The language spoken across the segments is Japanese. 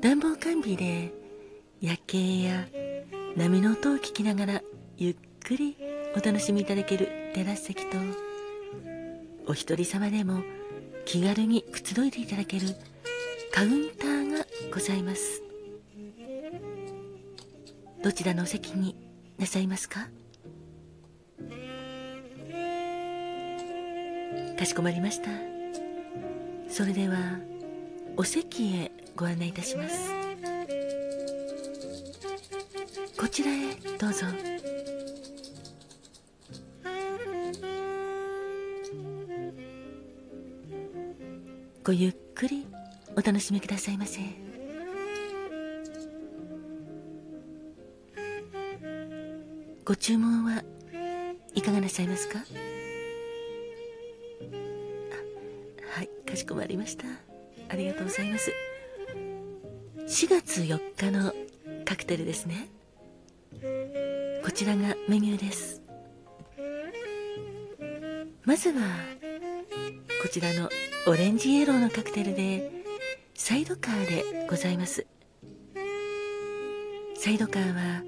暖房完備で夜景や波の音を聞きながらゆっくりお楽しみいただけるテラス席とお一人様でも気軽にくつろいでいただけるカウンターがございます。どちらのお席になさいますか？かしこまりました。それではお席へご案内いたします。こちらへどうぞ。ごゆっくりお楽しみくださいませ。ご注文はいかがなさいますか？はいかしこまりました。ありがとうございます。4月4日のカクテルですね。こちらがメニューです。まずはこちらのオレンジイエローのカクテルでサイドカーでございます。サイドカーは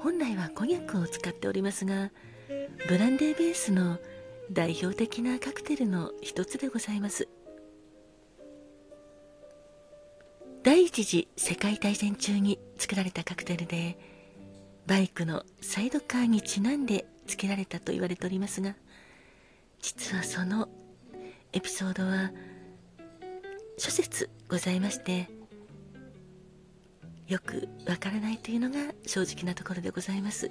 本来はコニャックを使っておりますがブランデーベースの代表的なカクテルの一つでございます。第一次世界大戦中に作られたカクテルでバイクのサイドカーにちなんで付けられたと言われておりますが実はそのエピソードは諸説ございましてよくわからないというのが正直なところでございます。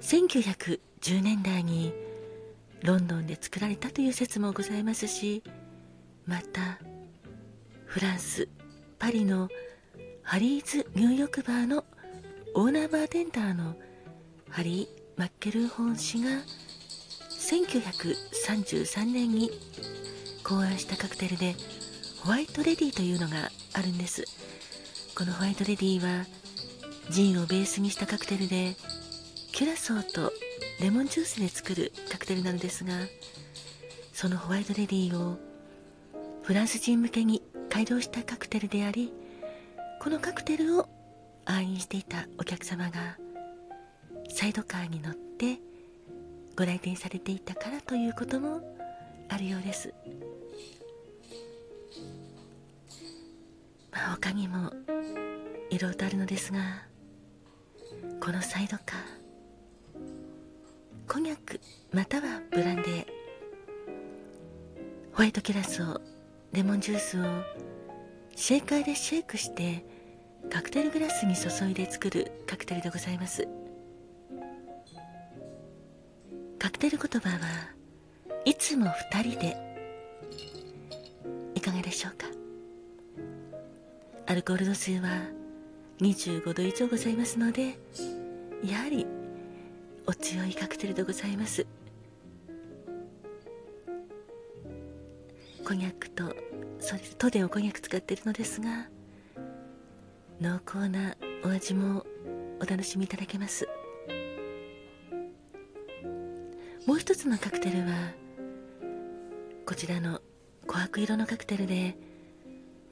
1910年代にロンドンで作られたという説もございますしまたフランスパリのハリーズ入浴バーのオーナーバーテンダーのハリー・マッケルーホン氏が1933年に考案したカクテルでホワイトレディというのがあるんです。このホワイトレディはジンをベースにしたカクテルでキュラソーとレモンジュースで作るカクテルなのですがそのホワイトレディをフランス人向けに改良したカクテルでありこのカクテルを愛飲していたお客様がサイドカーに乗ってご来店されていたからということもあるようです。まあ他にもいろいろとあるのですがこのサイドカーコニャックまたはブランデーホワイトキュラソーレモンジュースをシェーカーでシェイクしてカクテルグラスに注いで作るカクテルでございます。カクテル言葉はいつも二人で。いかがでしょうか？アルコール度数は25度以上ございますのでやはりお強いカクテルでございます。コニャックとそうです。トデをコニャック使っているのですが濃厚なお味もお楽しみいただけます。もう一つのカクテルはこちらの琥珀色のカクテルで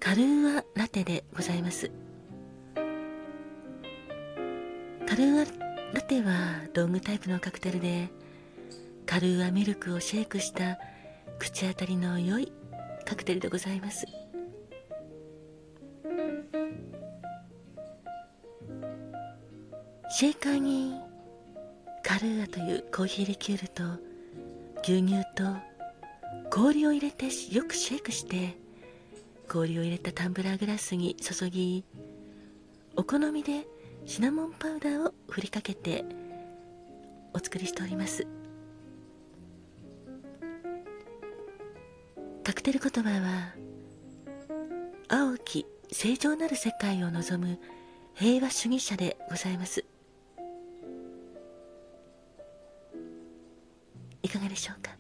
カルーアラテでございます。カルーアラテはロングタイプのカクテルでカルーアミルクをシェイクした口当たりの良いカクテルでございます。シェイカーにカルーアというコーヒーリキュールと牛乳と氷を入れてよくシェイクして氷を入れたタンブラーグラスに注ぎお好みでシナモンパウダーを振りかけてお作りしております。カクテル言葉は青き正常なる世界を望む平和主義者でございます。いかがでしょうか？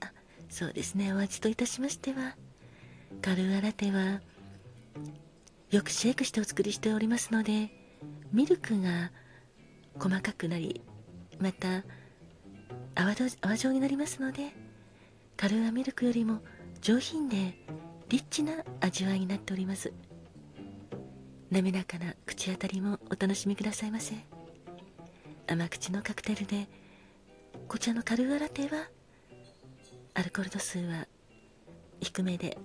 あそうですね。お味といたしましてはカルーアラテはよくシェイクしてお作りしておりますのでミルクが細かくなりまた泡泡状になりますのでカルーアミルクよりも上品でリッチな味わいになっております。滑らかな口当たりもお楽しみくださいませ。甘口のカクテルでこちらのカルーアラテはアルコール度数は低めで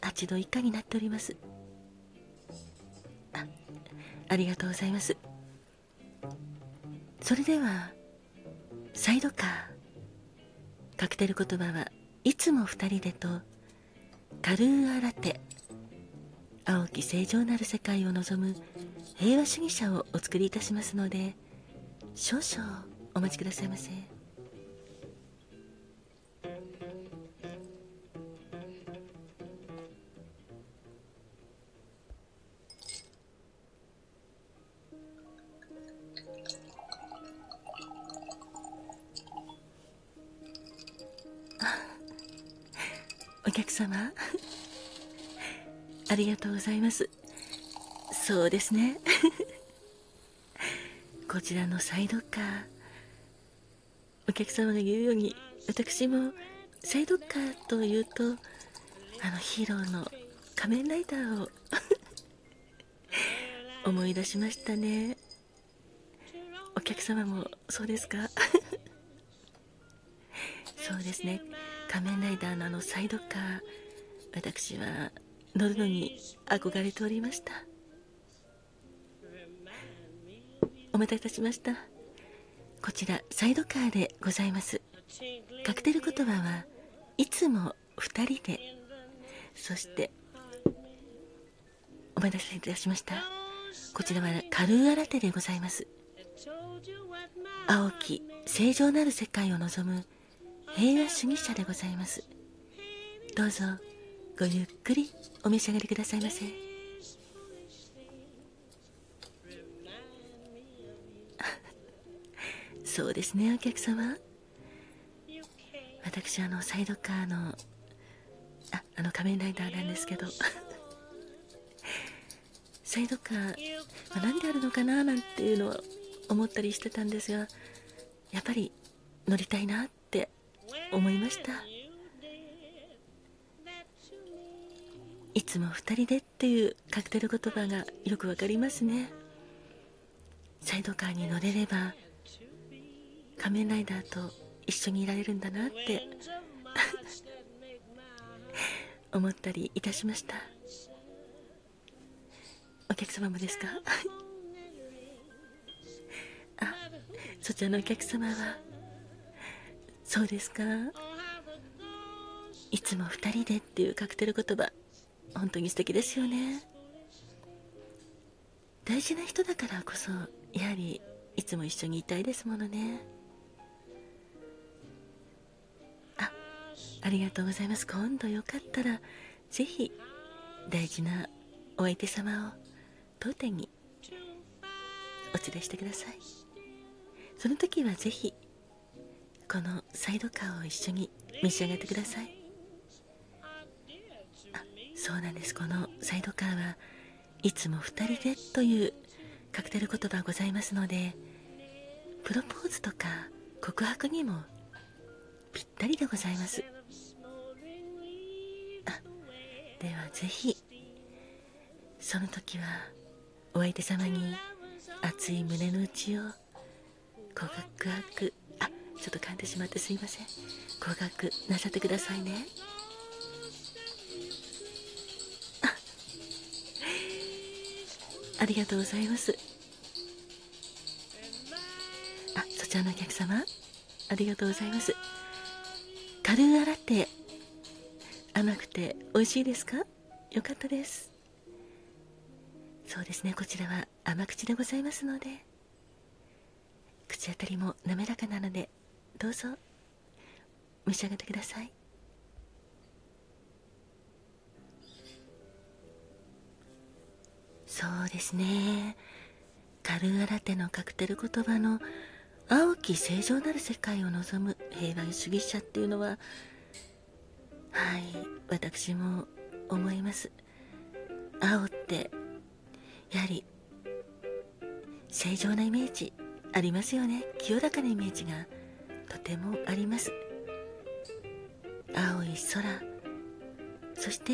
8度以下になっております。あありがとうございます。それではサイドカーカクテル言葉はいつも2人でとカルーアラテ青き正常なる世界を望む平和主義者をお作りいたしますので少々お待ちくださいませ。お客様。ありがとうございます。そうですね。こちらのサイドカー。お客様が言うように私もサイドカーというとあのヒーローの仮面ライダーを 思い出しましたね。お客様もそうですか？そうですね。仮面ライダーのあのサイドカー私は乗るのに憧れておりました。お待たせいたしました。こちらサイドカーでございます。カクテル言葉はいつも2人で。そしてお待たせいたしました。こちらはカルーアラテでございます。青き正常なる世界を望む平和主義者でございます。どうぞごゆっくりお召し上がりくださいませ。そうですねお客様。私あのサイドカーのああの仮面ライダーなんですけど。サイドカー、まあ、何であるのかななんていうのは思ったりしてたんですがやっぱり乗りたいな。って思いました。いつも2人でっていうカクテル言葉がよくわかりますね。サイドカーに乗れれば仮面ライダーと一緒にいられるんだなって 思ったりいたしました。お客様もですか？あそちらのお客様はそうですか？いつも2人でっていうカクテル言葉本当に素敵ですよね。大事な人だからこそやはりいつも一緒にいたいですものね。あありがとうございます。今度よかったらぜひ大事なお相手様を当店にお連れしてください。その時はぜひこのサイドカーを一緒に召し上がってください。あそうなんです。このサイドカーはいつも2人でというカクテル言葉ございますのでプロポーズとか告白にもぴったりでございます。あではぜひその時はお相手様に熱い胸の内を告白。ちょっと噛んでしまってすいません。告白なさってくださいね。ありがとうございます。あそちらのお客様。ありがとうございます。カルーアラテ甘くて美味しいですか？よかったです。そうですね。こちらは甘口でございますので。口当たりも滑らかなのでどうぞ。召し上がってください。そうですね。カルアラテのカクテル言葉の「青き正常なる世界を望む平和主義者」っていうのははい私も思います。青ってやはり正常なイメージありますよね。清らかなイメージが。とてもあります。青い空そして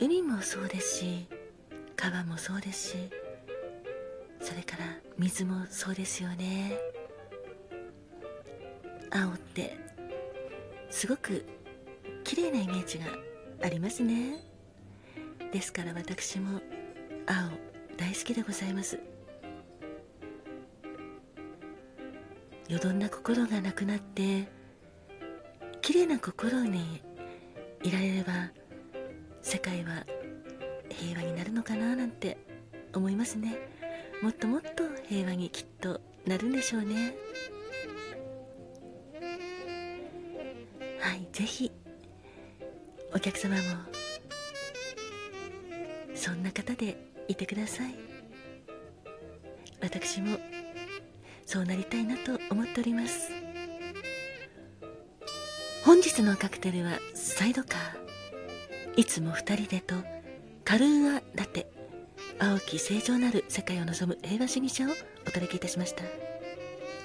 海もそうですし川もそうですしそれから水もそうですよね。青ってすごく綺麗なイメージがありますね。ですから私も青大好きでございます。よどんな心がなくなって綺麗な心にいられれば世界は平和になるのかななんて思いますね。もっともっと平和にきっとなるんでしょうね。はいぜひお客様もそんな方でいてください。私もそうなりたいなと思っております。本日のカクテルはサイドカー。いつも2人でとカルーアラテ青き正常なる世界を望む平和主義者をお届けいたしました。